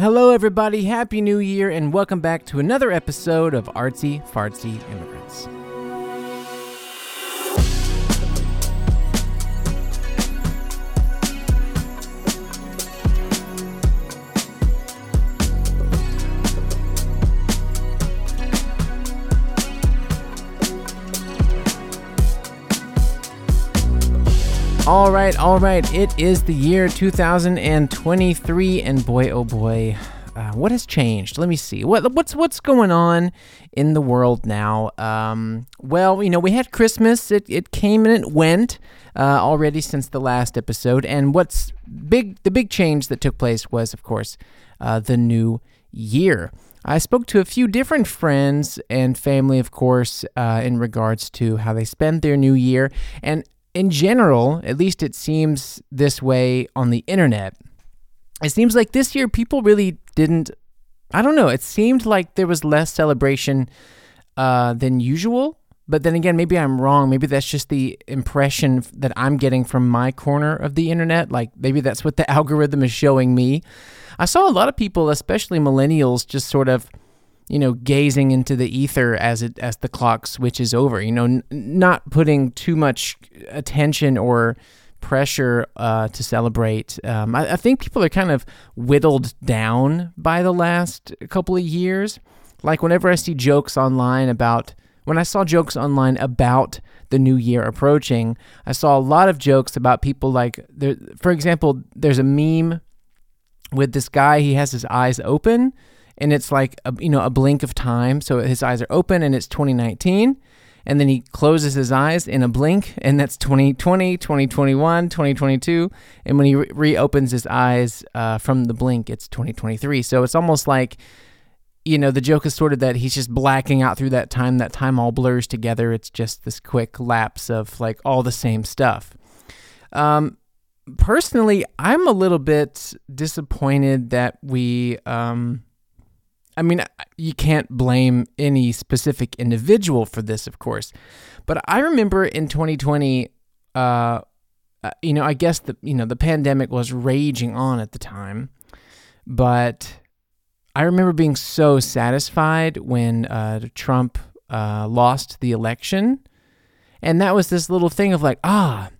Hello, everybody. Happy New Year, and welcome back to another episode of Artsy Fartsy Immigrants. All right, all right. It is the year 2023, and boy, oh boy, uh, what has changed? Let me see. What what's what's going on in the world now? Um, well, you know, we had Christmas. It it came and it went uh, already since the last episode. And what's big? The big change that took place was, of course, uh, the new year. I spoke to a few different friends and family, of course, uh, in regards to how they spend their new year. And in general, at least it seems this way on the internet, it seems like this year people really didn't. I don't know. It seemed like there was less celebration uh, than usual. But then again, maybe I'm wrong. Maybe that's just the impression that I'm getting from my corner of the internet. Like maybe that's what the algorithm is showing me. I saw a lot of people, especially millennials, just sort of you know, gazing into the ether as it as the clock switches over. You know, n- not putting too much attention or pressure uh, to celebrate. Um, I, I, think people are kind of whittled down by the last couple of years. Like whenever I see jokes online about when I saw jokes online about the new year approaching, I saw a lot of jokes about people like there. For example, there's a meme with this guy. He has his eyes open and it's like a, you know a blink of time. So his eyes are open and it's 2019 and then he closes his eyes in a blink and that's 2020 2021 2022 and when he re- reopens his eyes uh, from the blink it's 2023 so it's almost like you know the joke is sort of that he's just blacking out through that time. That time all blurs together. It's just this quick lapse of like all the same stuff. Um, personally i'm a little bit disappointed that we um, I mean, you can't blame any specific individual for this, of course. But I remember in 2020, uh, uh, you know, I guess the you know the pandemic was raging on at the time, but I remember being so satisfied when uh, Trump uh, lost the election, and that was this little thing of like, ah,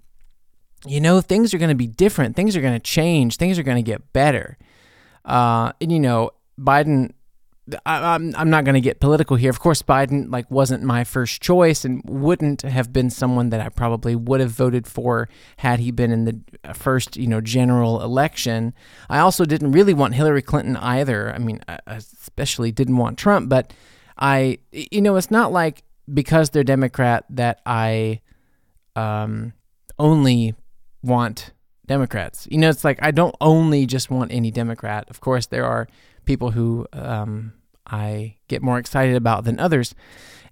you know, things are going to be different, things are going to change, things are going to get better, uh, and you know, Biden I, am I'm not going to get political here. Of course, Biden like wasn't my first choice and wouldn't have been someone that I probably would have voted for had he been in the first you know general election. I also didn't really want Hillary Clinton either. I mean, I especially didn't want Trump. But I you know it's not like because they're Democrat that I um, only want Democrats. You know, it's like I don't only just want any Democrat. Of course, there are people who um, I get more excited about than others.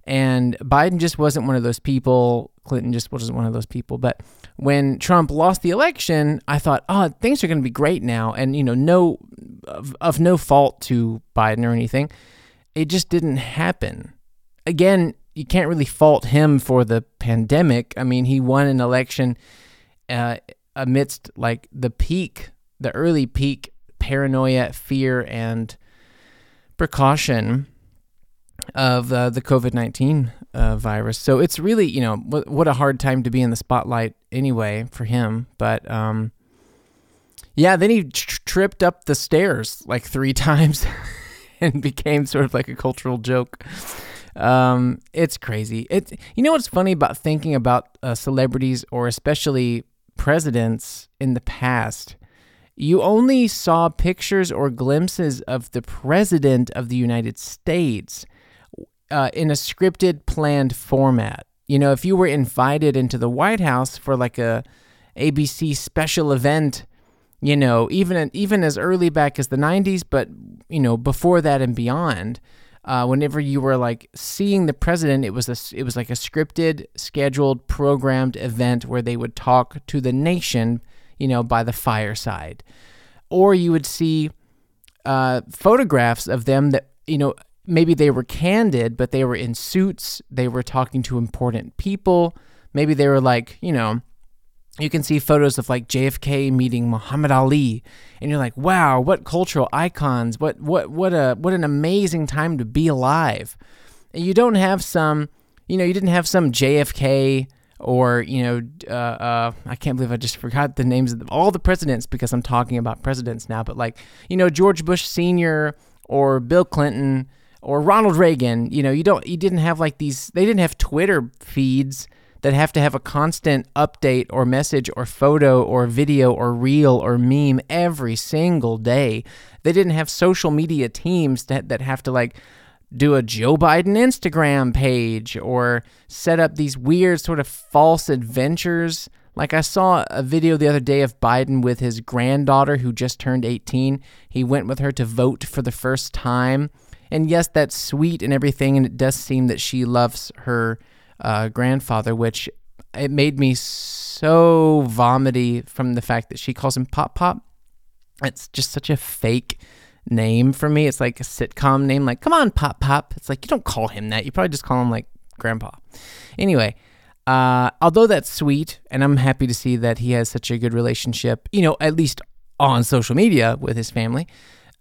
And Biden just wasn't one of those people. Clinton just wasn't one of those people. But when Trump lost the election, I thought, oh, things are going to be great now. And, you know, no, of, of no fault to Biden or anything, it just didn't happen. Again, you can't really fault him for the pandemic. I mean, he won an election uh, amidst like the peak, the early peak paranoia, fear, and precaution of uh, the COVID 19 uh, virus. So it's really, you know, what, what a hard time to be in the spotlight anyway for him. But um, yeah, then he tr- tripped up the stairs like three times and became sort of like a cultural joke. Um, it's crazy. It, you know what's funny about thinking about uh, celebrities or especially presidents in the past you only saw pictures or glimpses of the President of the United States uh, in a scripted, planned format. You know, if you were invited into the White House for like a ABC special event, you know, even even as early back as the '90s, but you know, before that and beyond, uh, whenever you were like seeing the president, it was a it was like a scripted, scheduled, programmed event where they would talk to the nation you know, by the fireside. Or you would see uh, photographs of them that, you know, maybe they were candid, but they were in suits. They were talking to important people. Maybe they were like, you know, you can see photos of like JFK meeting Muhammad Ali and you're like, "Wow, what cultural icons. What what what a what an amazing time to be alive." And you don't have some, you know, you didn't have some JFK or, you know, uh, uh, I can't believe I just forgot the names of all the presidents because I'm talking about presidents now, but like, you know, George Bush Sr. or Bill Clinton or Ronald Reagan, you know, you don't you didn't have like these they didn't have Twitter feeds that have to have a constant update or message or photo or video or reel or meme every single day. They didn't have social media teams that, that have to like do a Joe Biden Instagram page or set up these weird sort of false adventures. Like I saw a video the other day of Biden with his granddaughter who just turned 18. He went with her to vote for the first time. And yes, that's sweet and everything. And it does seem that she loves her uh, grandfather, which it made me so vomity from the fact that she calls him Pop Pop. It's just such a fake name for me. It's like a sitcom name, like, come on, Pop Pop. It's like, you don't call him that. You probably just call him like Grandpa. Anyway, uh, although that's sweet, and I'm happy to see that he has such a good relationship, you know, at least on social media with his family.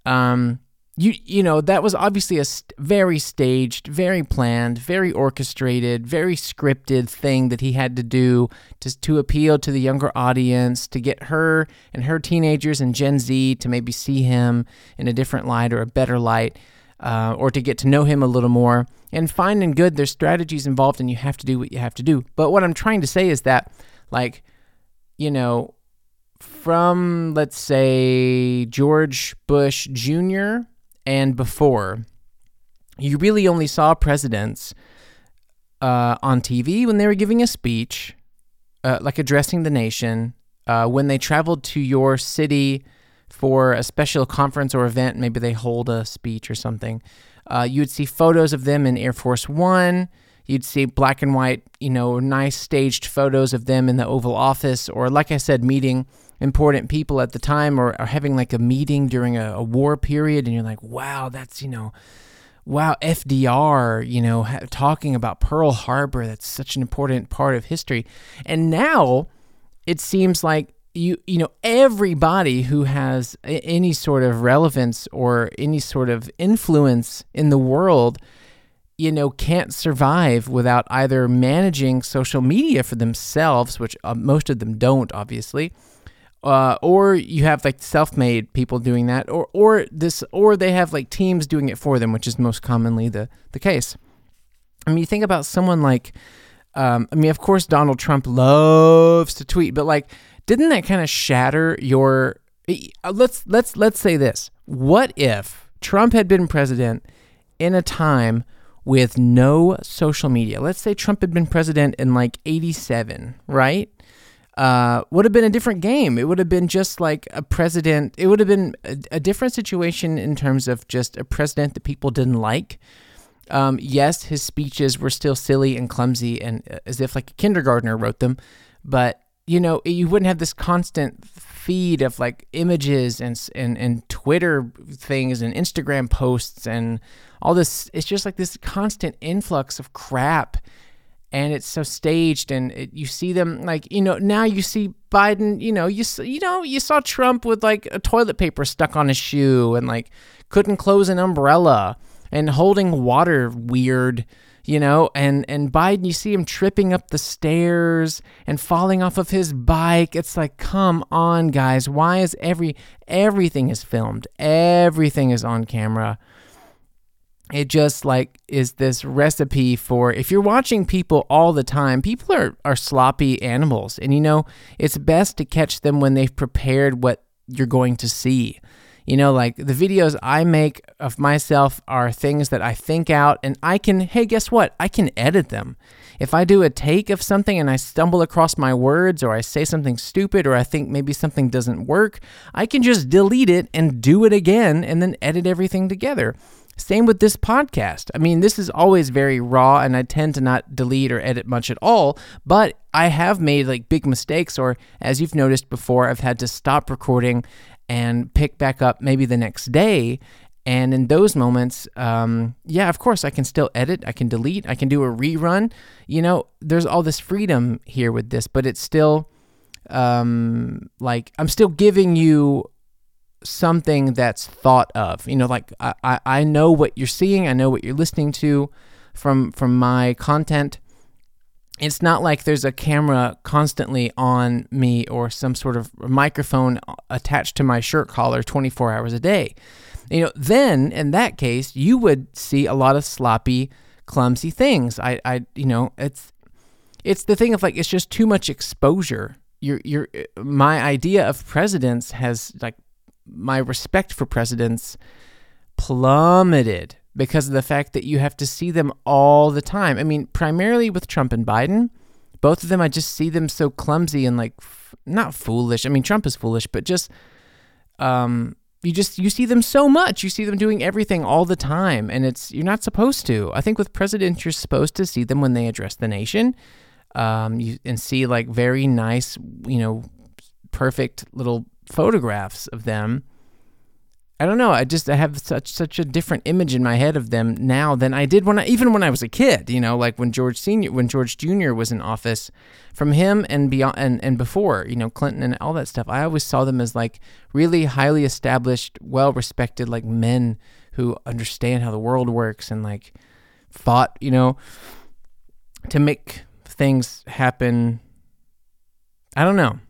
Um, you you know that was obviously a st- very staged, very planned, very orchestrated, very scripted thing that he had to do to to appeal to the younger audience, to get her and her teenagers and Gen Z to maybe see him in a different light or a better light, uh, or to get to know him a little more. And fine and good, there's strategies involved, and you have to do what you have to do. But what I'm trying to say is that, like, you know, from let's say George Bush Jr and before, you really only saw presidents uh, on TV when they were giving a speech, uh, like addressing the nation, uh, when they traveled to your city for a special conference or event, maybe they hold a speech or something. Uh, you would see photos of them in Air Force One. You'd see black and white, you know, nice staged photos of them in the Oval Office, or like I said, meeting important people at the time or, or having like a meeting during a, a, war period and you're like wow that's you know wow fdr you know ha- talking about pearl harbor that's such an important part of history. And now it seems like you you know everybody who has a- any sort of relevance or any sort of influence in the world you know can't survive without either managing social media for themselves which uh, most of them don't obviously uh, or you have like self-made people doing that, or or this, or they have like teams doing it for them, which is most commonly the the case. I mean, you think about someone like, um, I mean, of course, Donald Trump loves to tweet, but like, didn't that kind of shatter your? Uh, let's let's let's say this: What if Trump had been president in a time with no social media? Let's say Trump had been president in like '87, right? Uh, would have been a different game. It would have been just like a president. It would have been a, a different situation in terms of just a president that people didn't like. Um, yes, his speeches were still silly and clumsy and uh, as if like a kindergartner wrote them, but you know you wouldn't have this constant feed of like images and and and Twitter things and Instagram posts and all this. It's just like this constant influx of crap and it's so staged and it, you see them like you know now you see Biden you know you you know you saw Trump with like a toilet paper stuck on his shoe and like couldn't close an umbrella and holding water weird you know and and Biden you see him tripping up the stairs and falling off of his bike. It's like come on guys why is every everything is filmed. Everything is on camera it just like is this recipe for if you're watching people all the time people are are sloppy animals. And you know it's best to catch them when they've prepared what you're going to see. You know like the videos i make of myself are things that i think out and i can hey guess what? I can edit them. If i do a take of something and i stumble across my words or i say something stupid or i think maybe something doesn't work i can just delete it and do it again and then edit everything together same with this podcast. I mean, this is always very raw, and I tend to not delete or edit much at all, but I have made like big mistakes, or as you've noticed before, I've had to stop recording and pick back up maybe the next day. And in those moments, um, yeah, of course, I can still edit, I can delete, I can do a rerun. You know, there's all this freedom here with this, but it's still um, like I'm still giving you something that's thought of. You know, like I, I, know what you're seeing, I know what you're listening to from from my content. It's not like there's a camera constantly on me or some sort of microphone attached to my shirt collar 24 hours a day. You know, then in that case, you would see a lot of sloppy, clumsy things. I, I, you know, it's it's the thing of like it's just too much exposure. Your your my idea of presidents has like my respect for presidents plummeted because of the fact that you have to see them all the time. I mean, primarily with Trump and Biden, both of them, I just see them so clumsy and like f- not foolish. I mean, Trump is foolish, but just um, you just you see them so much. You see them doing everything all the time, and it's you're not supposed to. I think with presidents, you're supposed to see them when they address the nation, um, you, and see like very nice, you know, perfect little photographs of them. I don't know. I just I have such such a different image in my head of them now than I did when I even when I was a kid. You know, like when George Senior, when George Junior was in office, from him and beyond and and before, you know, Clinton and all that stuff. I always saw them as like really highly established, well respected, like men who understand how the world works and like fought, you know, to make things happen. I don't know.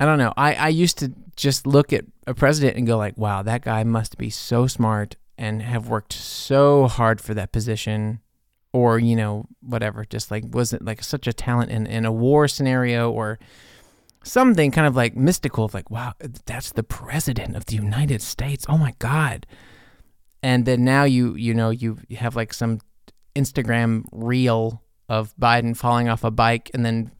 I don't know. I I used to just look at a president and go like, wow, that guy must be so smart and have worked so hard for that position or, you know, whatever, just like wasn't like such a talent in, in a war scenario or something kind of like mystical like, wow, that's the president of the United States. Oh my God. And then now you, you know, you have like some Instagram reel of Biden falling off a bike and then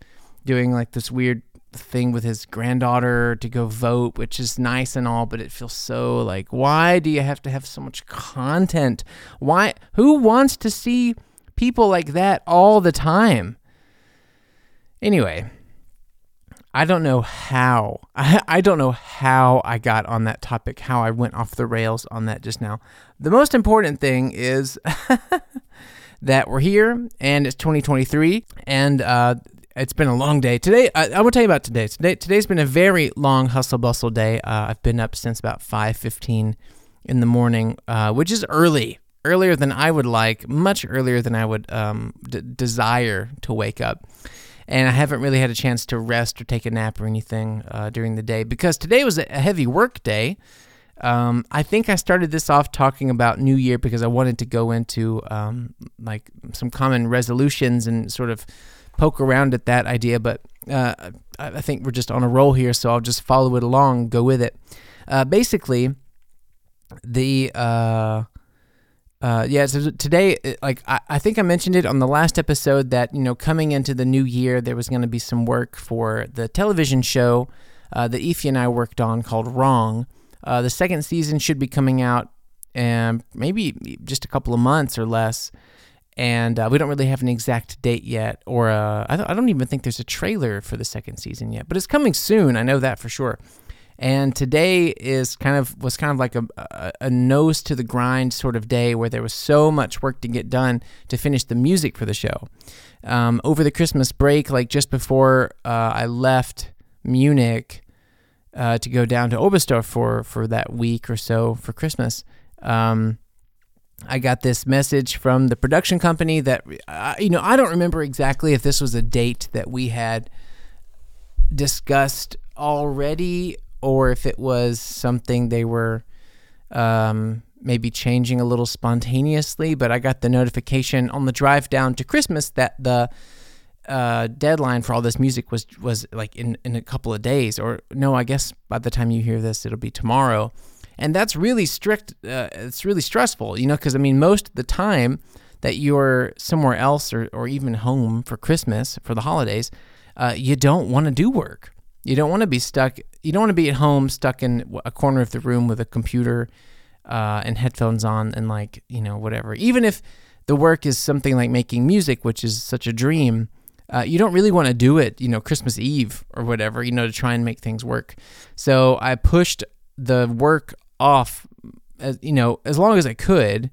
doing like this weird thing with his granddaughter to go vote, which is nice and all, but it feels so like, why do you have to have so much content? Why? Who wants to see people like that all the time? Anyway, I don't know how. I, I don't know how I got on that topic, how I went off the rails on that just now. The most important thing is that we're here and it's 2023 and uh, it's been a long day today. I, I will tell you about today. Today today's been a very long hustle bustle day. Uh, I've been up since about five fifteen in the morning, uh, which is early, earlier than I would like, much earlier than I would um, d- desire to wake up. And I haven't really had a chance to rest or take a nap or anything uh, during the day because today was a heavy work day. Um, I think I started this off talking about New Year because I wanted to go into um, like some common resolutions and sort of poke around at that idea, but uh, I think we're just on a roll here, so I'll just follow it along, go with it. Uh, basically, the uh, uh, yeah, so today, uh, like I, I think I mentioned it on the last episode that you know coming into the new year, there was going to be some work for the television show uh, that Ify and I worked on called Wrong. The second season should be coming out, and maybe just a couple of months or less and uh, we don't really have an exact date yet, or uh, I, don't, I don't even think there's a trailer for the second season yet, but it's coming soon. I know that for sure. And today is kind of was kind of like a, a, a nose to the grind sort of day where there was so much work to get done to finish the music for the show. Um, over the Christmas break, like just before uh, I left Munich uh, to go down to Oberstdorf for for that week or so for Christmas. Um, I got this message from the production company that, uh, you know, I don't remember exactly if this was a date that we had discussed already or if it was something they were um, maybe changing a little spontaneously. But I got the notification on the drive down to Christmas that the uh, deadline for all this music was was like in, in a couple of days, or no, I guess by the time you hear this, it'll be tomorrow and that's really strict. Uh, it's really stressful, you know, because I mean, most of the time that you're somewhere else or, or even home for Christmas for the holidays, uh, you don't want to do work. You don't want to be stuck. You don't want to be at home stuck in a corner of the room with a computer uh, and headphones on and like you know whatever. Even if the work is something like making music, which is such a dream. Uh, you don't really want to do it, you know, Christmas Eve or whatever, you know, to try and make things work. So I pushed the work off as you know as long as I could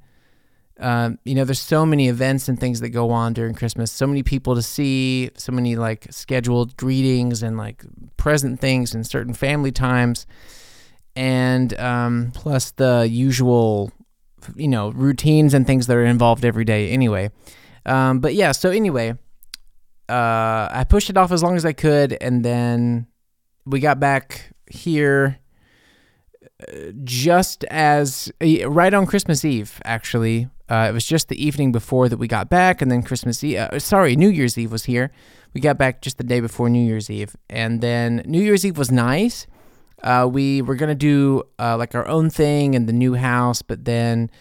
um, you know, there's so many events and things that go on during Christmas. So many people to see, so many like scheduled greetings and like present things and certain family times, and um, plus the usual, you know, routines and things that are involved every day. Anyway, um, but yeah. So anyway, uh, I pushed it off as long as I could, and then we got back here just as right on Christmas Eve, actually. Uh, it was just the evening before that we got back, and then Christmas Eve. Uh, sorry, New Year's Eve was here. We got back just the day before New Year's Eve, and then New Year's Eve was nice. Uh, we were gonna do uh, like our own thing in the new house, but then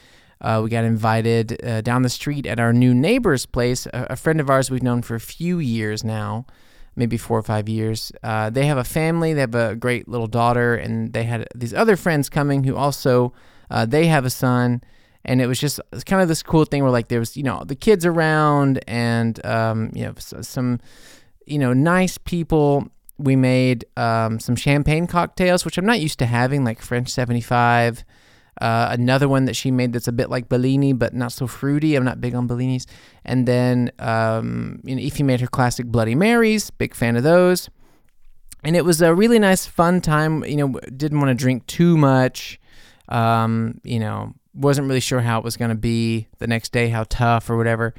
uh, we got invited uh, down the street at our new neighbor's place. A, a, friend of ours we've known for a few years now maybe four or five years. Uh, they have a family. They have a great little daughter, and they had these other friends coming who also uh, they have a son. And it was just it's kind of this cool thing where like there was you know the kids around and um, you know some you know nice people. We made um, some champagne cocktails, which I'm not used to having, like French 75. Uh, another one that she made that's a bit like Bellini, but not so fruity. I'm not big on Bellinis. And then, um, you know, Ify made her classic Bloody Marys. Big fan of those. And it was a really nice, fun time. You know, didn't want to drink too much. Um, you know, wasn't really sure how it was going to be the next day, how tough or whatever.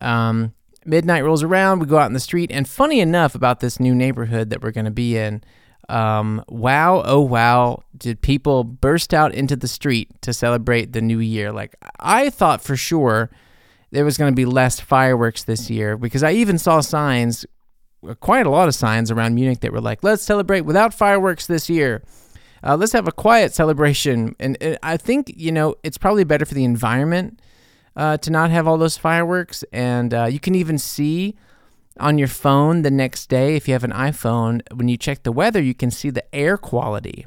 Um, midnight rolls around. We go out in the street. And funny enough about this new neighborhood that we're going to be in, um, wow, oh wow, did people burst out into the street to celebrate the new year? Like, I thought for sure there was going to be less fireworks this year because I even saw signs, quite a lot of signs around Munich that were like, let's celebrate without fireworks this year. Uh, let's have a quiet celebration. And, and, I think, you know, it's probably better for the environment uh, to not have all those fireworks. And uh, you can even see on your phone the next day, if you have an iPhone, when you check the weather, you can see the air quality.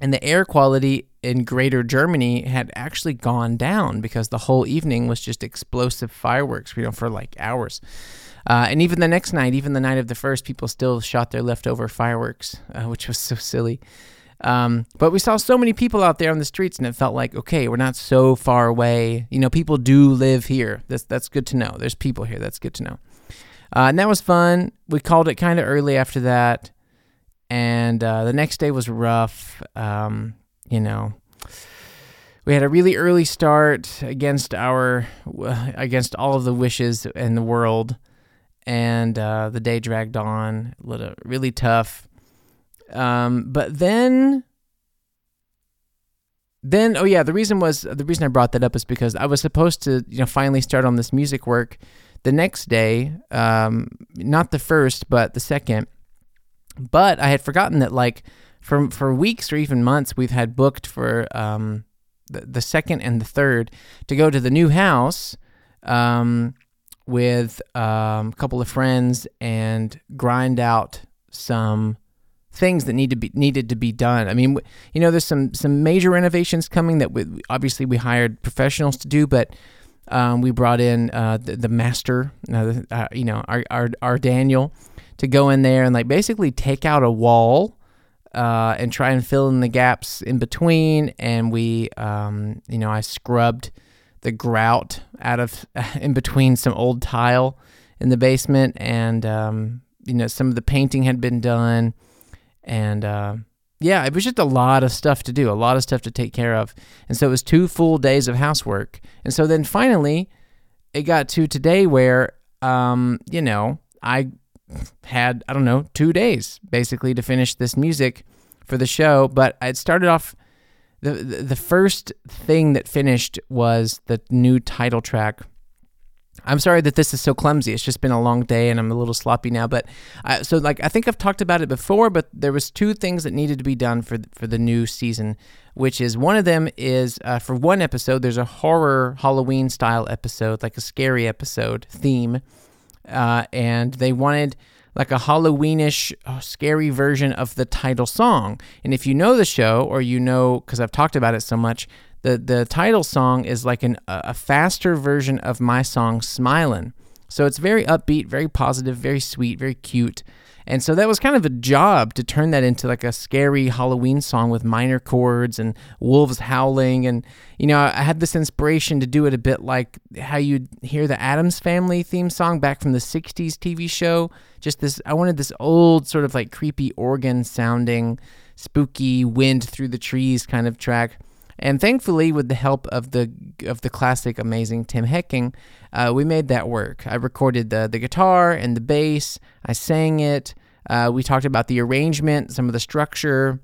And the air quality in greater Germany had actually gone down because the whole evening was just explosive fireworks, you know, for like hours. Uh, and even the next night, even the night of the first, people still shot their leftover fireworks, uh, which was so silly. Um, but we saw so many people out there on the streets, and it felt like, okay, we're not so far away. You know, people do live here. That's that's good to know. There's people here. That's good to know. Uh, and that was fun. We called it kind of early after that. And uh, the next day was rough. Um, you know, we had a really early start against our, against all of the wishes in the world. And uh, the day dragged on, really tough. Um, but then then oh yeah the reason was the reason i brought that up is because i was supposed to you know finally start on this music work the next day, um, not the first, but the second. But I had forgotten that, like, for, for weeks or even months, we've had booked for um, the, the second and the third to go to the new house um, with um, a couple of friends and grind out some things that need to be needed to be done. I mean, you know, there's some some major renovations coming that we, obviously we hired professionals to do, but um, we brought in uh, the, the, master, uh, uh, you know, our, our, our Daniel, to go in there and like basically take out a wall uh, and try and fill in the gaps in between. And we, um, you know, I scrubbed the grout out of in between some old tile in the basement, and um, you know, some of the painting had been done, and uh, yeah, it was just a lot of stuff to do, a lot of stuff to take care of. And so it was two full days of housework. And so then finally, it got to today where, um, you know, I had, I don't know, two days basically to finish this music for the show. But I started off, the, the first thing that finished was the new title track I'm sorry that this is so clumsy. It's just been a long day and I'm a little sloppy now. But uh, so like I think I've talked about it before, but there was two things that needed to be done for for the new season, which is one of them is uh, for one episode there's a horror Halloween style episode, like a scary episode theme, uh, and they wanted like a Halloweenish, uh, scary version of the title song. And if you know the show or you know because I've talked about it so much the the title song is like an a faster version of my song Smilin'. So it's very upbeat, very positive, very sweet, very cute. And so that was kind of a job to turn that into like a scary Halloween song with minor chords and wolves howling. And, you know, I had this inspiration to do it a bit like how you'd hear the Addams Family theme song back from the 60s TV show. Just this, I wanted this old, sort of like creepy organ sounding, spooky wind through the trees kind of track. And thankfully, with the help of the of the classic, amazing Tim Hecking, uh, we made that work. I recorded the the guitar and the bass. I sang it. Uh, we talked about the arrangement, some of the structure.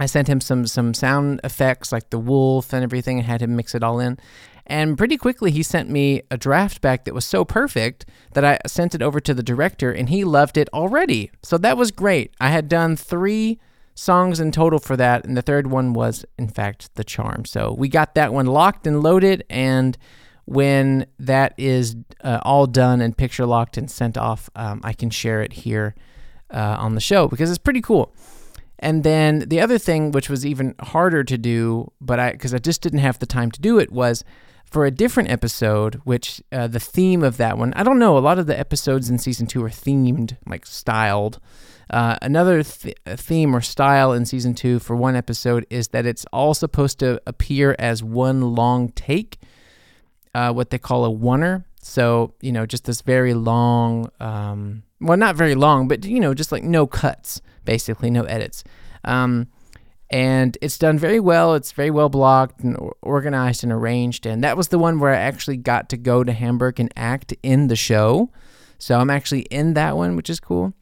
I sent him some some sound effects like the wolf and everything, and had him mix it all in. And pretty quickly, he sent me a draft back that was so perfect that I sent it over to the director, and he loved it already. So that was great. I had done three songs in total for that, and the third one was, in fact, The Charm. So we got that one locked and loaded, and when that is uh, all done and picture locked and sent off, um, I can share it here uh, on the show because it's pretty cool. And then the other thing, which was even harder to do, but I because I just didn't have the time to do it, was for a different episode, which uh, the theme of that one, I don't know. A lot of the episodes in season two are themed, like styled. Uh, another th- theme or style in season two for one episode is that it's all supposed to appear as one long take, uh, what they call a oner. So, you know, just this very long, um, well, not very long, but, you know, just like no cuts, basically, no edits. Um, and it's done very well. It's very well blocked and organized and arranged. And that was the one where I actually got to go to Hamburg and act in the show. So I'm actually in that one, which is cool.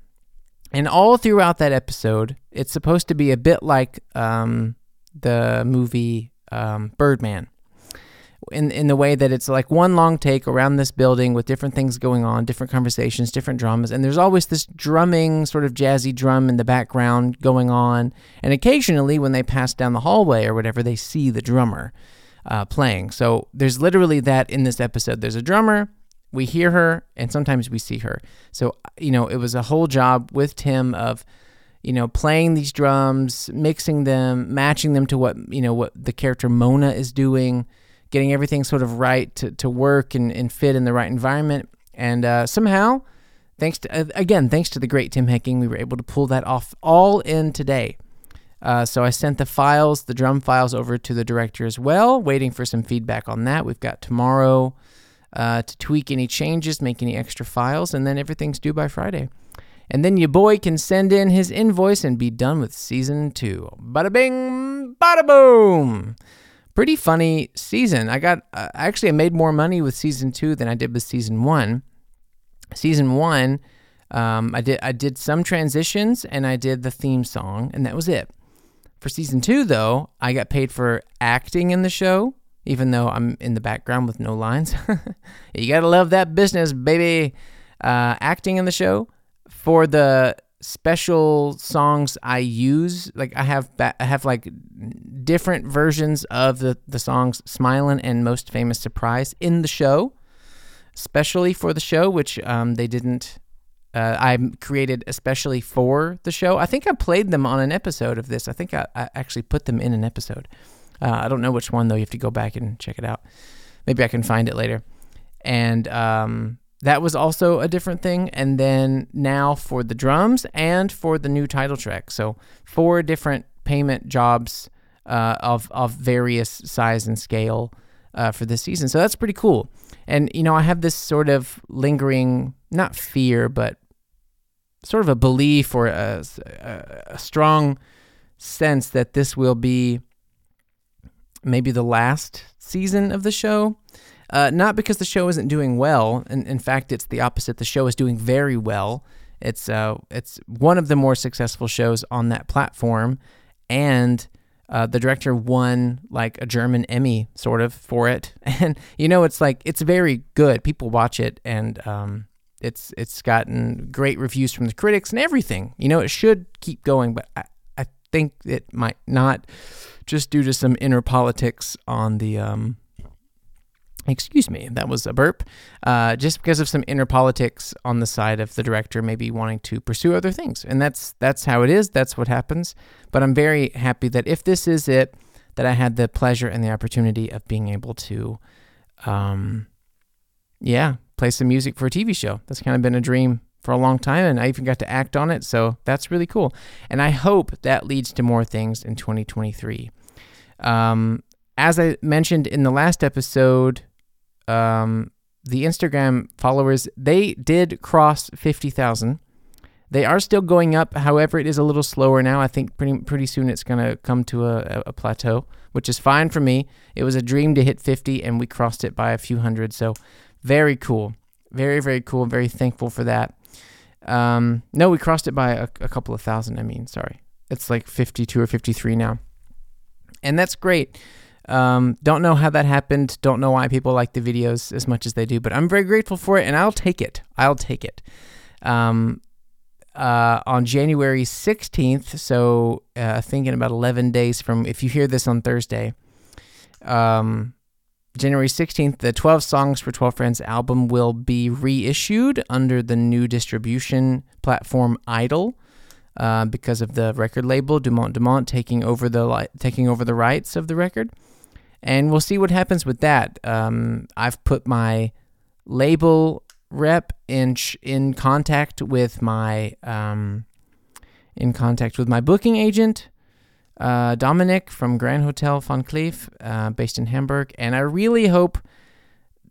And all throughout that episode, it's supposed to be a bit like um, the movie um, Birdman. In, in the way that it's like one long take around this building with different things going on, different conversations, different dramas, and there's always this drumming, sort of jazzy drum in the background going on. And occasionally, when they pass down the hallway or whatever, they see the drummer uh, playing. So there's literally that in this episode. There's a drummer, we hear her and sometimes we see her. So, you know, it was a whole job with Tim of, you know, playing these drums, mixing them, matching them to what, you know, what the character Mona is doing, getting everything sort of right to, to work and, and fit in the right environment. And uh, somehow, thanks to, uh, again, thanks to the great Tim Hecking, we were able to pull that off all in today. Uh, so I sent the files, the drum files, over to the director as well, waiting for some feedback on that. We've got tomorrow uh, to tweak any changes, make any extra files, and then everything's due by Friday. And then your boy can send in his invoice and be done with season two. Bada bing, bada boom. Pretty funny season. I got uh, actually I made more money with season two than I did with season one. Season one, um, I did I did some transitions and I did the theme song, and that was it. For season two, though, I got paid for acting in the show, even though I'm in the background with no lines. you gotta love that business, baby. Uh, acting in the show for the special songs I use. Like I have, ba- I have like different versions of the the songs "Smiling" and "Most Famous Surprise" in the show, especially for the show, which um, they didn't. Uh, I created especially for the show. I think I played them on an episode of this. I think I, I actually put them in an episode. Uh, I don't know which one though. You have to go back and check it out. Maybe I can find it later. And um, that was also a different thing. And then now for the drums and for the new title track. So four different payment jobs uh, of of various size and scale uh, for this season. So that's pretty cool. And you know, I have this sort of lingering, not fear, but sort of a belief or a, a, a strong sense that this will be maybe the last season of the show. Uh, not because the show isn't doing well. In, in fact, it's the opposite. The show is doing very well. It's uh, it's one of the more successful shows on that platform, and uh, the director won like a German Emmy sort of for it. And you know, it's like it's very good. People watch it, and um, it's it's gotten great reviews from the critics and everything. You know, it should keep going, but I, I think it might not just due to some inner politics on the um, excuse me, that was a burp. Uh, just because of some inner politics on the side of the director, maybe wanting to pursue other things, and that's that's how it is. That's what happens. But I'm very happy that if this is it, that I had the pleasure and the opportunity of being able to, um, yeah, play some music for a TV show. That's kind of been a dream for a long time, and I even got to act on it. So that's really cool. And I hope that leads to more things in 2023. Um, as I mentioned in the last episode, um, the Instagram followers they did cross 50,000. They are still going up. However, it is a little slower now. I think pretty pretty soon it's going to come to a, a plateau, which is fine for me. It was a dream to hit 50, and we crossed it by a few hundred. So very cool. Very, very cool. Very thankful for that. Um, no, we crossed it by a, a couple of thousand. I mean, sorry. It's like 52 or 53 now. And that's great. Um, don't know how that happened. Don't know why people like the videos as much as they do, but I'm very grateful for it and I'll take it. I'll take it. Um, uh, on January 16th, so uh, thinking about 11 days from if you hear this on Thursday, um, January 16th, the 12 Songs for 12 Friends album will be reissued under the new distribution platform Idol. Uh, because of the record label Dumont Dumont taking over the li- taking over the rights of the record, and we'll see what happens with that. Um, I've put my label rep in sh- in contact with my um, in contact with my booking agent, uh, Dominic from Grand Hotel Van Cleef, uh, based in Hamburg. And I really hope,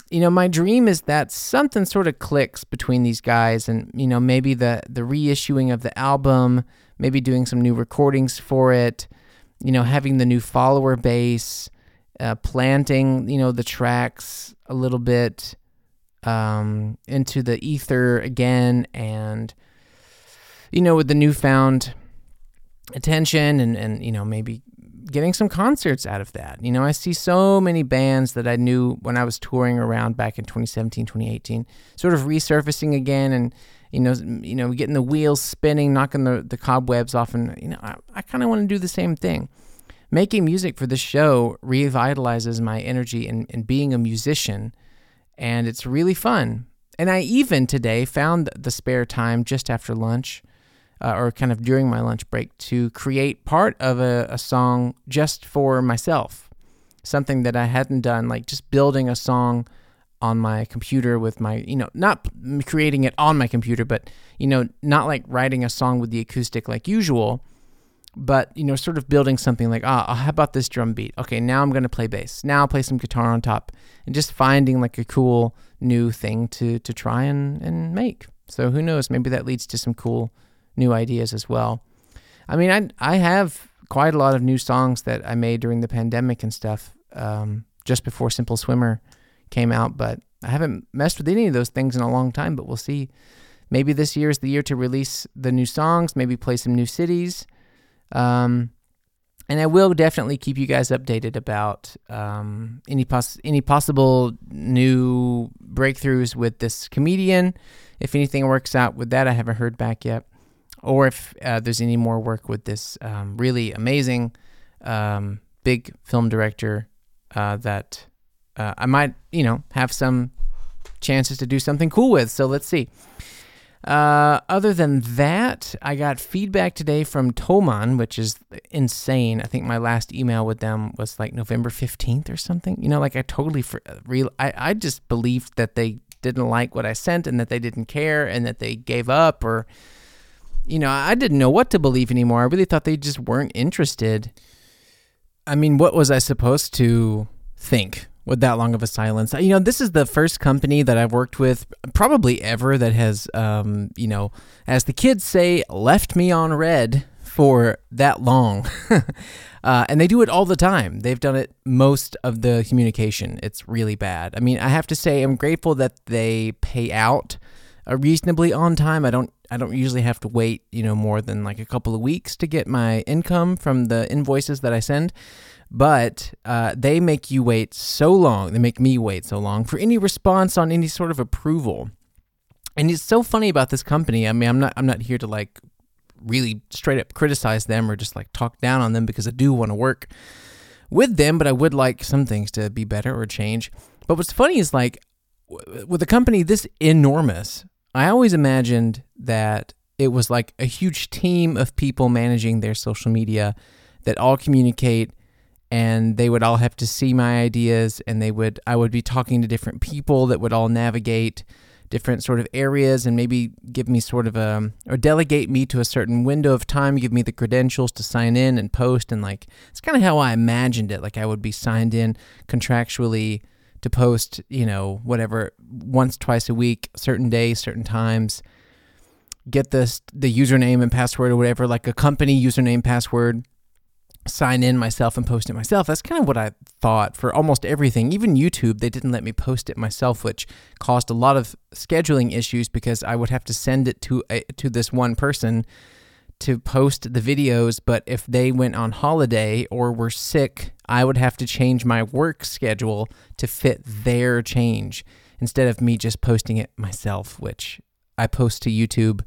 you know, my dream is that something sort of clicks between these guys, and you know, maybe the the reissuing of the album, maybe doing some new recordings for it, you know, having the new follower base, uh, planting, you know, the tracks a little bit um, into the ether again, and you know, with the newfound attention and and you know maybe getting some concerts out of that. You know, I see so many bands that I knew when I was touring around back in 2017, 2018, sort of resurfacing again and you know, you know, getting the wheels spinning, knocking the, the cobwebs off and you know, I, I kind of want to do the same thing. Making music for this show revitalizes my energy in, in being a musician and it's really fun. And I even today found the spare time just after lunch uh, or kind of during my lunch break to create part of a, a song just for myself. Something that I hadn't done, like just building a song on my computer with my, you know, not creating it on my computer, but, you know, not like writing a song with the acoustic like usual, but, you know, sort of building something like, ah, oh, how about this drum beat? Okay, now I'm going to play bass. Now I'll play some guitar on top and just finding like a cool new thing to, to try and, and make. So who knows? Maybe that leads to some cool new ideas as well. I mean, I I have quite a lot of new songs that I made during the pandemic and stuff, um, just before Simple Swimmer came out, but I haven't messed with any of those things in a long time. But we'll see. Maybe this year is the year to release the new songs. Maybe play some new cities. Um, and I will definitely keep you guys updated about um, any pos- any possible new breakthroughs with this comedian. If anything works out with that, I haven't heard back yet or if uh, there's any more work with this um, really amazing um, big film director uh, that uh, I might, you know, have some chances to do something cool with. So let's see. Uh, other than that, I got feedback today from Thomann, which is insane. I think my last email with them was like November 15th or something. You know, like I totally, for, real, I, I just believed that they didn't like what I sent and that they didn't care and that they gave up or you know, I didn't know what to believe anymore. I really thought they just weren't interested. I mean, what was I supposed to think with that long of a silence? You know, this is the first company that I've worked with, probably ever, that has, um, you know, as the kids say, left me on read for that long. uh, and they do it all the time. They've done it most of the communication. It's really bad. I mean, I have to say, I'm grateful that they pay out uh, reasonably on time. I don't I don't usually have to wait, you know, more than like a couple of weeks to get my income from the invoices that I send. But uh, they make you wait so long. They make me wait so long for any response on any sort of approval. And it's so funny about this company. I mean, I'm not I'm not here to like really straight up criticize them or just like talk down on them because I do want to work with them, but I would like some things to be better or change. But what's funny is like with a company this enormous, I always imagined that it was like a huge team of people managing their social media that all communicate and they would all have to see my ideas and they would I would be talking to different people that would all navigate different sort of areas and maybe give me sort of a or delegate me to a certain window of time give me the credentials to sign in and post and like it's kind of how i imagined it. Like i would be signed in contractually to post you know whatever once twice a week certain days certain times get this the username and password or whatever like a company username password sign in myself and post it myself. That's kind of what I thought for almost everything. Even YouTube, they didn't let me post it myself, which caused a lot of scheduling issues because I would have to send it to a, to this one person to post the videos, but if they went on holiday or were sick, I would have to change my work schedule to fit their change instead of me just posting it myself, which I post to YouTube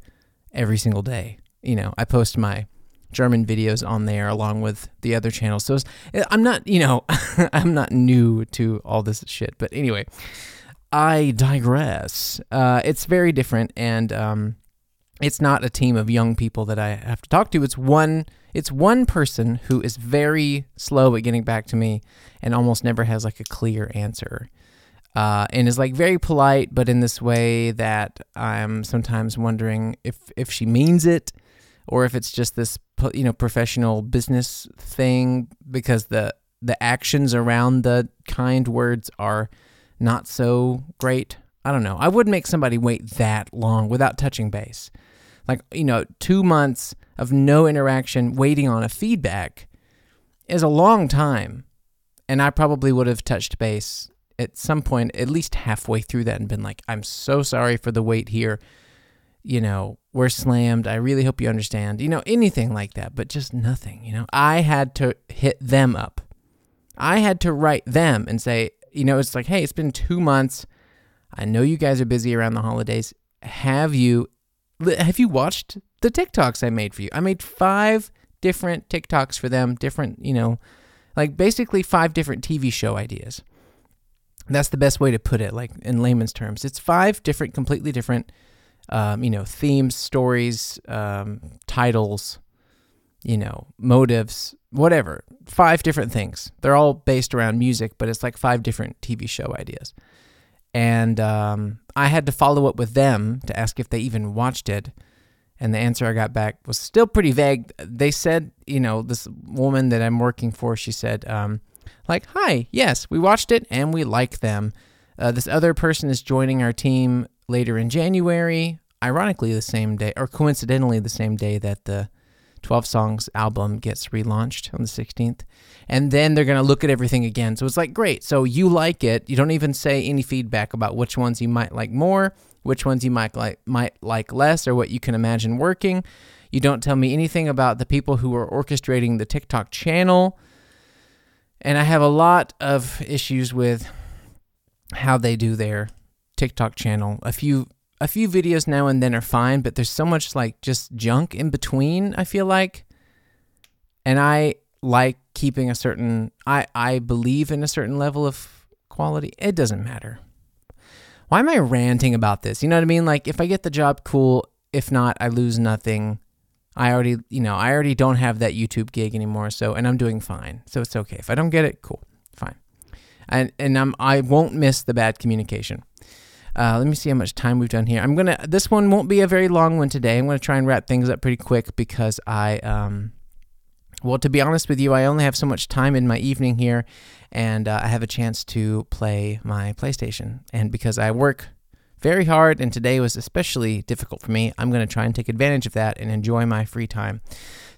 every single day. You know, I post my German videos on there along with the other channels. So I'm not, you know, I'm not new to all this shit. But anyway, I digress. Uh, it's very different, and um, it's not a team of young people that I have to talk to. It's one. It's one person who is very slow at getting back to me, and almost never has like a clear answer. Uh, and is like very polite, but in this way that I'm sometimes wondering if if she means it or if it's just this you know professional business thing because the the actions around the kind words are not so great. I don't know. I would make somebody wait that long without touching base. Like, you know, 2 months of no interaction waiting on a feedback is a long time. And I probably would have touched base at some point at least halfway through that and been like, "I'm so sorry for the wait here." you know, we're slammed. I really hope you understand. You know, anything like that, but just nothing, you know. I had to hit them up. I had to write them and say, you know, it's like, hey, it's been two months. I know you guys are busy around the holidays. Have you have you watched the TikToks I made for you? I made five different TikToks for them, different, you know, like basically five different TV show ideas. That's the best way to put it, like in layman's terms. It's five different, completely different um, you know, themes, stories, um, titles, you know, motives, whatever. Five different things. They're all based around music, but it's like five different TV show ideas. And um, I had to follow up with them to ask if they even watched it. And the answer I got back was still pretty vague. They said, you know, this woman that I'm working for, she said, um, like, hi, yes, we watched it and we like them. Uh, this other person is joining our team later in January, ironically the same day, or coincidentally the same day that the 12 Songs album gets relaunched on the 16th. And then they're going to look at everything again. So it's like, great. So you like it. You don't even say any feedback about which ones you might like more, which ones you might like, might like less, or what you can imagine working. You don't tell me anything about the people who are orchestrating the TikTok channel. And I have a lot of issues with how they do their TikTok channel. A few a few videos now and then are fine, but there's so much like just junk in between, I feel like. And I like keeping a certain I I believe in a certain level of quality. It doesn't matter. Why am I ranting about this? You know what I mean? Like if I get the job, cool. If not, I lose nothing. I already, you know, I already don't have that YouTube gig anymore, so and I'm doing fine. So it's okay. If I don't get it, cool. Fine. And and I'm I won't miss the bad communication. Uh, let me see how much time we've done here. I'm gonna. This one won't be a very long one today. I'm gonna try and wrap things up pretty quick because I, um, well, to be honest with you, I only have so much time in my evening here, and uh, I have a chance to play my PlayStation. And because I work very hard, and today was especially difficult for me, I'm gonna try and take advantage of that and enjoy my free time.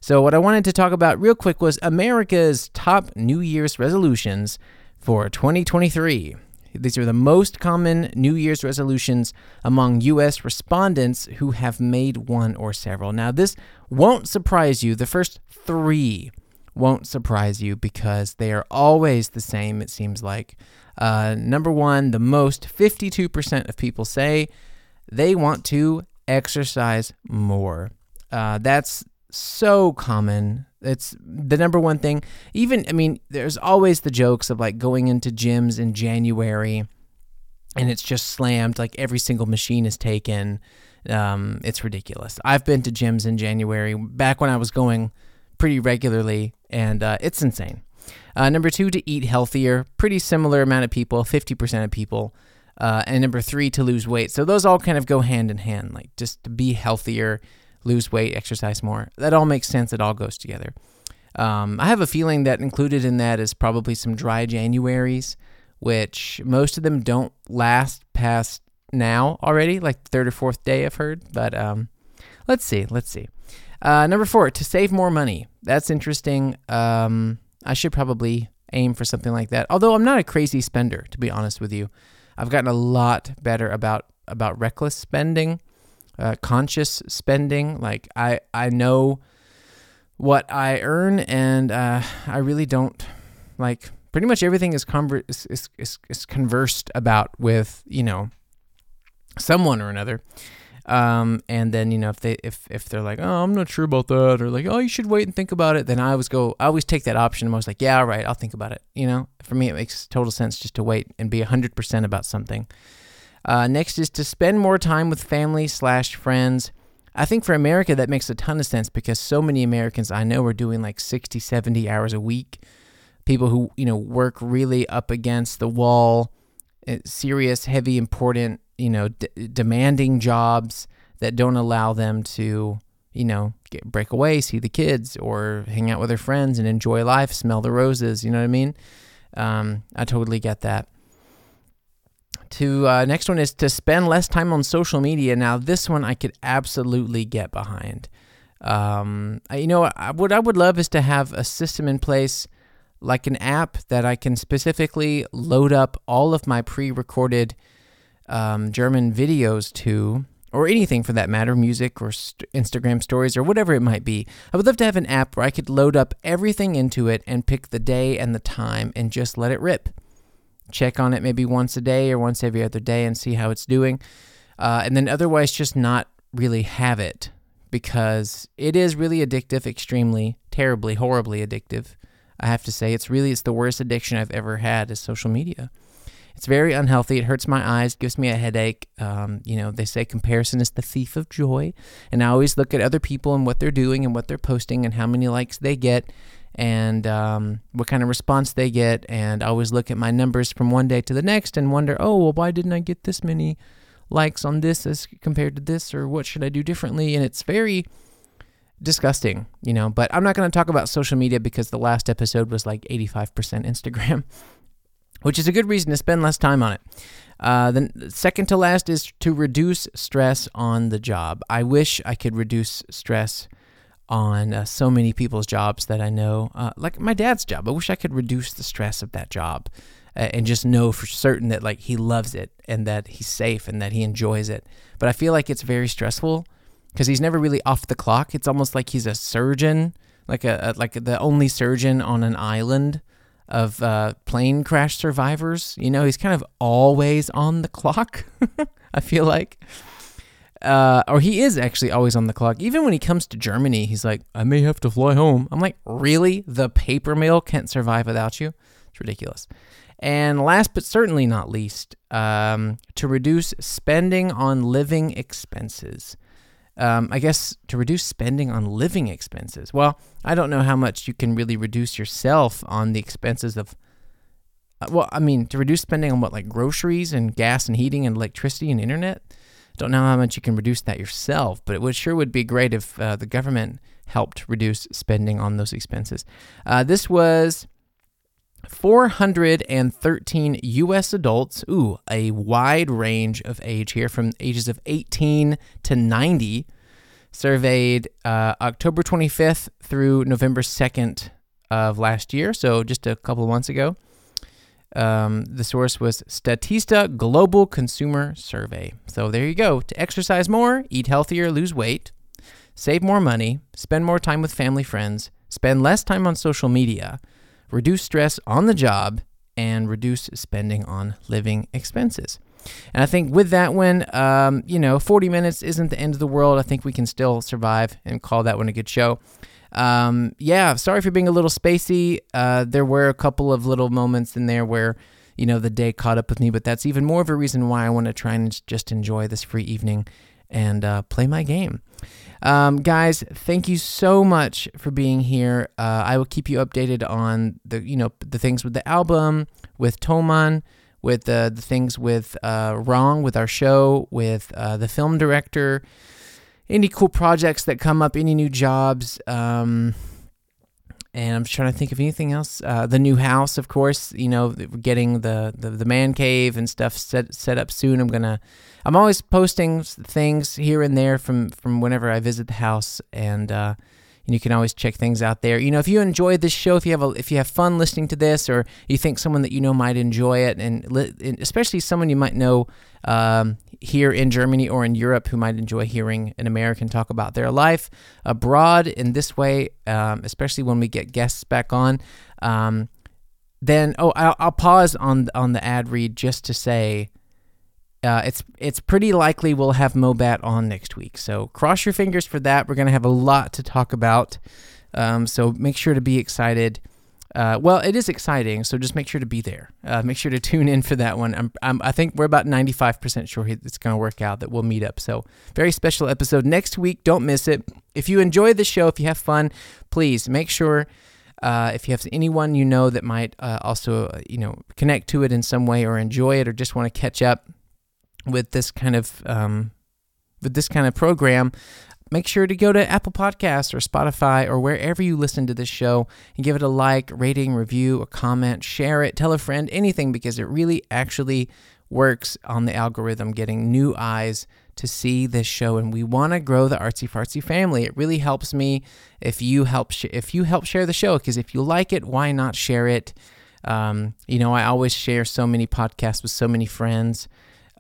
So, what I wanted to talk about real quick was America's top New Year's resolutions for 2023. These are the most common New Year's resolutions among U.S. respondents who have made one or several. Now, this won't surprise you. The first three won't surprise you because they are always the same, it seems like. Uh, number one, the most 52% of people say they want to exercise more. Uh, that's so common it's the number one thing. Even, I mean, there's always the jokes of like going into gyms in January and it's just slammed. Like every single machine is taken. Um, it's ridiculous. I've been to gyms in January back when I was going pretty regularly, and uh, it's insane. Uh, number two, to eat healthier. Pretty similar amount of people, 50% of people Uh, and number three, to lose weight. So those all kind of go hand in hand, like just to be healthier, lose weight, exercise more. That all makes sense. It all goes together. Um, I have a feeling that included in that is probably some dry Januaries, which most of them don't last past now already, like third or fourth day, I've heard. But um, let's see. Let's see. Uh, number four, to save more money. That's interesting. Um, I should probably aim for something like that. Although I'm not a crazy spender, to be honest with you. I've gotten a lot better about about reckless spending, uh, conscious spending. Like I I know what I earn, and uh, I really don't like. Pretty much everything is, conver- is, is, is, is conversed about with you know someone or another. Um, and then you know if they if if they're like, oh, I'm not sure about that, or like, oh, you should wait and think about it, then I always go, I always take that option. I'm always like, yeah, all right, I'll think about it. You know, for me, it makes total sense just to wait and be 100% about something. Uh, next is to spend more time with family slash friends. I think for America that makes a ton of sense because so many Americans I know are doing like 60, 70 hours a week. People who you know work really up against the wall, eh, serious, heavy, important you know, d- demanding jobs that don't allow them to, you know, get, break away, see the kids, or hang out with their friends and enjoy life, smell the roses. You know what I mean? Um, I totally get that. To uh, next one is to spend less time on social media. Now, this one I could absolutely get behind. Um, I, you know, I, what I would love is to have a system in place, like an app that I can specifically load up all of my pre-recorded um, German videos to, or anything for that matter, music or st- Instagram stories or whatever it might be. I would love to have an app where I could load up everything into it and pick the day and the time and just let it rip. Check on it maybe once a day or once every other day and see how it's doing. Uh, and then otherwise, just not really have it because it is really addictive, extremely, terribly, horribly addictive. I have to say, it's really it's the worst addiction I've ever had is social media. It's very unhealthy. It hurts my eyes, gives me a headache. Um, you know, they say comparison is the thief of joy. And I always look at other people and what they're doing and what they're posting and how many likes they get and um, what kind of response they get. And I always look at my numbers from one day to the next and wonder, oh, well, why didn't I get this many likes on this as compared to this? Or what should I do differently? And it's very disgusting, you know. But I'm not going to talk about social media because the last episode was like 85% Instagram which is a good reason to spend less time on it. Uh, the second to last is to reduce stress on the job. I wish I could reduce stress on uh, so many people's jobs that I know, uh, like my dad's job. I wish I could reduce the stress of that job and just know for certain that like he loves it and that he's safe and that he enjoys it. But I feel like it's very stressful because he's never really off the clock. It's almost like he's a surgeon, like a, a like the only surgeon on an island of uh, plane crash survivors. You know, he's kind of always on the clock, I feel like. Uh, or he is actually always on the clock. Even when he comes to Germany, he's like, I may have to fly home. I'm like, really? The paper mill can't survive without you? It's ridiculous. And last but certainly not least, um, to reduce spending on living expenses um, I guess to reduce spending on living expenses. Well, I don't know how much you can really reduce yourself on the expenses of. Uh, well, I mean, to reduce spending on what, like groceries and gas and heating and electricity and internet. Don't know how much you can reduce that yourself, but it would sure would be great if uh, the government helped reduce spending on those expenses. Uh, this was 413 U.S. adults, ooh, a wide range of age here from ages of 18 to 90, surveyed uh, October 25th through November 2nd of last year, so just a couple of months ago. Um, the source was Statista Global Consumer Survey. So there you go. To exercise more, eat healthier, lose weight, save more money, spend more time with family friends, spend less time on social media reduce stress on the job, and reduce spending on living expenses. And I think with that one, um, you know, 40 minutes isn't the end of the world. I think we can still survive and call that one a good show. Um, yeah, sorry for being a little spacey. Uh, there were a couple of little moments in there where, you know, the day caught up with me, but that's even more of a reason why I want to try and just enjoy this free evening and uh, play my game. Um, guys, thank you so much for being here. Uh, I will keep you updated on the you know the things with the album, with Thomann, with uh, the things with uh, wrong with our show, with uh, the film director, any cool projects that come up, any new jobs. Um, and I'm trying to think of anything else. Uh, the new house, of course, you know, getting the, the, the man cave and stuff set set up soon. I'm gonna, I'm always posting things here and there from from whenever I visit the house, and uh, and you can always check things out there. You know, if you enjoy this show, if you have a, if you have fun listening to this, or you think someone that you know might enjoy it, and, and especially someone you might know um, here in Germany or in Europe who might enjoy hearing an American talk about their life abroad in this way, um, especially when we get guests back on. Um, then, oh, I'll, I'll pause on on the ad read just to say uh, it's it's pretty likely we'll have Mobat on next week. So cross your fingers for that. We're to have a lot to talk about. Um, so make sure to be excited. Uh, well, it is exciting, so just make sure to be there. Uh, make sure to tune in for that one. I'm, I'm, i think we're about 95% sure it's going to work out that we'll meet up. So, very special episode next week. Don't miss it. If you enjoy the show, if you have fun, please make sure uh, if you have anyone you know that might uh, also, uh, you know, connect to it in some way or enjoy it or just want to catch up, with this kind of um, with this kind of program, make sure to go to Apple Podcasts or Spotify or wherever you listen to this show and give it a like, rating, review, a comment, share it, tell a friend, anything because it really actually works on the algorithm, getting new eyes to see this show. And we want to grow the artsy fartsy family. It really helps me if you help sh- if you help share the show because if you like it, why not share it? Um, you know, I always share so many podcasts with so many friends.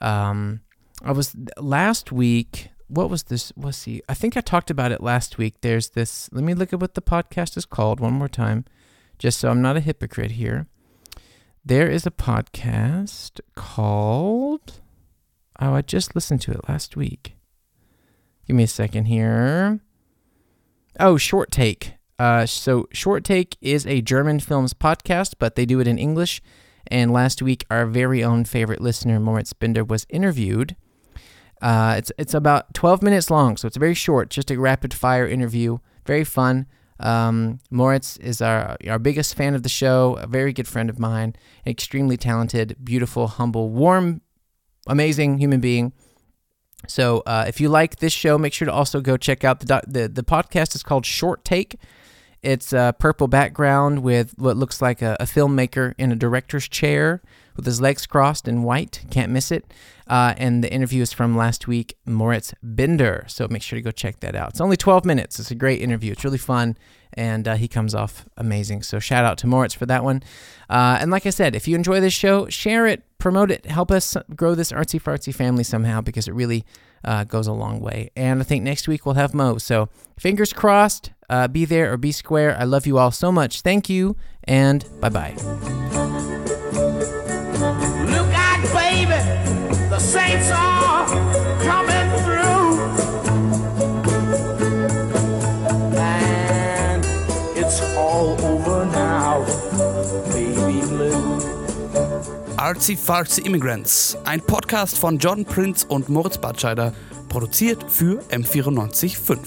Um, I was last week. What was this? Let's see. I think I talked about it last week. There's this. Let me look at what the podcast is called one more time, just so I'm not a hypocrite here. There is a podcast called. Oh, I just listened to it last week. Give me a second here. Oh, Short Take. Uh, so Short Take is a German films podcast, but they do it in English. And last week, our very own favorite listener, Moritz Binder, was interviewed. Uh, it's it's about 12 minutes long, so it's very short, just a rapid fire interview. Very fun. Um, Moritz is our our biggest fan of the show, a very good friend of mine, extremely talented, beautiful, humble, warm, amazing human being. So uh, if you like this show, make sure to also go check out the the the podcast is called Short Take. It's a purple background with what looks like a, a, filmmaker in a director's chair with his legs crossed in white. Can't miss it. Uh, and the interview is from last week, Moritz Binder. So make sure to go check that out. It's only 12 minutes. It's a great interview. It's really fun. And uh, he comes off amazing. So shout out to Moritz for that one. Uh, and like I said, if you enjoy this show, share it, promote it, help us grow this artsy fartsy family somehow because it really uh, goes a long way. And I think next week we'll have Mo. So fingers crossed. Uh, be there or be square. I love you all so much. Thank you, and bye bye. Look out, baby, the saints are coming through. And it's all over now, baby blue. Artsy Fartsy Immigrants, ein Podcast von John Prince und Moritz Batscheider, produziert für M945.